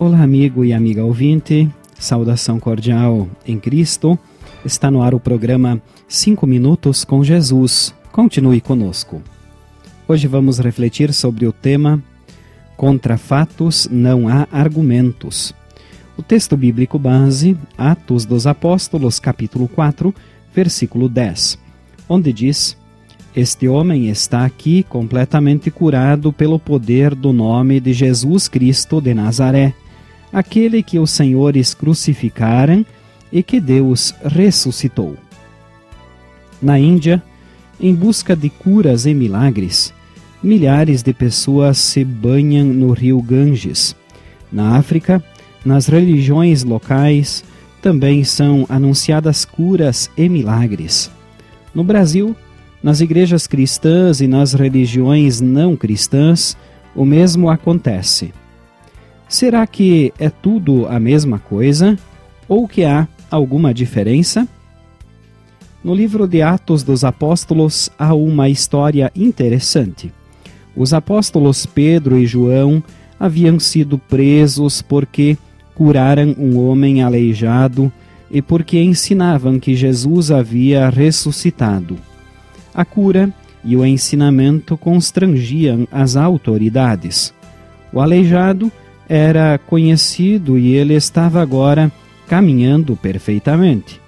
Olá, amigo e amiga ouvinte, saudação cordial em Cristo. Está no ar o programa 5 Minutos com Jesus. Continue conosco. Hoje vamos refletir sobre o tema Contra fatos não há argumentos. O texto bíblico base, Atos dos Apóstolos, capítulo 4, versículo 10, onde diz: Este homem está aqui completamente curado pelo poder do nome de Jesus Cristo de Nazaré, aquele que os senhores crucificaram e que Deus ressuscitou. Na Índia, em busca de curas e milagres, milhares de pessoas se banham no rio Ganges. Na África, nas religiões locais, também são anunciadas curas e milagres. No Brasil, nas igrejas cristãs e nas religiões não cristãs, o mesmo acontece. Será que é tudo a mesma coisa ou que há alguma diferença? No livro de Atos dos Apóstolos há uma história interessante. Os apóstolos Pedro e João haviam sido presos porque curaram um homem aleijado e porque ensinavam que Jesus havia ressuscitado. A cura e o ensinamento constrangiam as autoridades. O aleijado era conhecido e ele estava agora caminhando perfeitamente.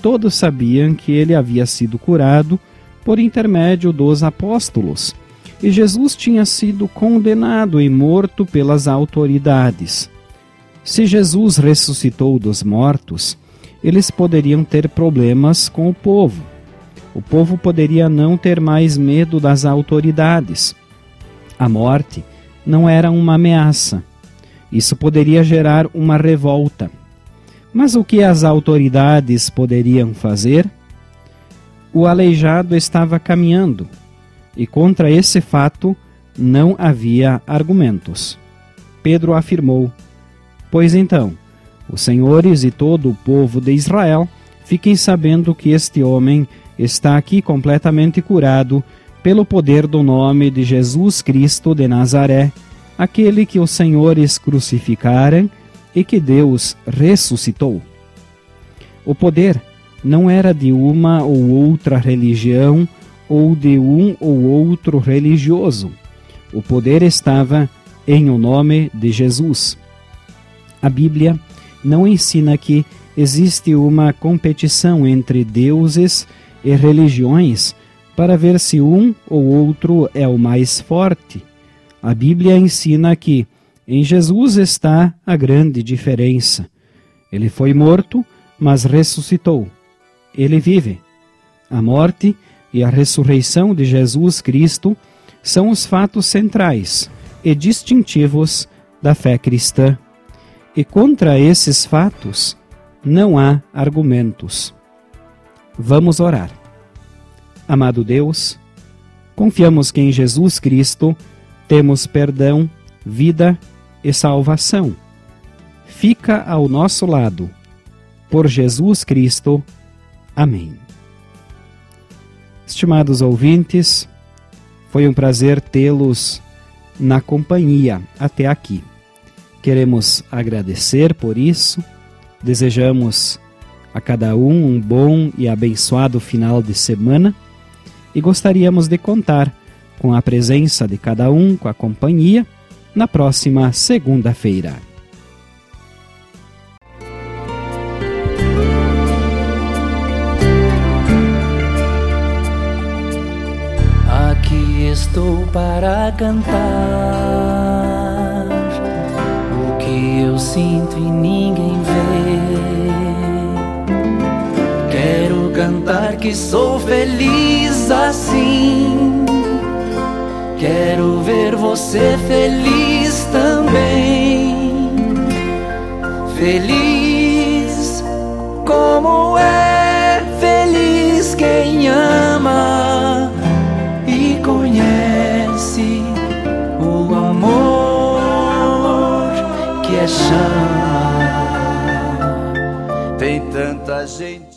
Todos sabiam que ele havia sido curado por intermédio dos apóstolos, e Jesus tinha sido condenado e morto pelas autoridades. Se Jesus ressuscitou dos mortos, eles poderiam ter problemas com o povo. O povo poderia não ter mais medo das autoridades. A morte não era uma ameaça. Isso poderia gerar uma revolta. Mas o que as autoridades poderiam fazer? O aleijado estava caminhando, e contra esse fato não havia argumentos. Pedro afirmou: Pois então, os senhores e todo o povo de Israel fiquem sabendo que este homem está aqui completamente curado pelo poder do nome de Jesus Cristo de Nazaré, aquele que os senhores crucificaram e que Deus ressuscitou. O poder não era de uma ou outra religião ou de um ou outro religioso. O poder estava em o nome de Jesus. A Bíblia não ensina que existe uma competição entre deuses e religiões para ver se um ou outro é o mais forte. A Bíblia ensina que em Jesus está a grande diferença. Ele foi morto, mas ressuscitou. Ele vive. A morte e a ressurreição de Jesus Cristo são os fatos centrais e distintivos da fé cristã. E contra esses fatos não há argumentos. Vamos orar. Amado Deus, confiamos que em Jesus Cristo temos perdão, vida e salvação. Fica ao nosso lado. Por Jesus Cristo. Amém. Estimados ouvintes, foi um prazer tê-los na companhia até aqui. Queremos agradecer por isso, desejamos a cada um um bom e abençoado final de semana e gostaríamos de contar com a presença de cada um, com a companhia na próxima segunda-feira. Aqui estou para cantar o que eu sinto e ninguém vê. Quero cantar que sou feliz assim Quero ver você feliz também. Feliz como é feliz quem ama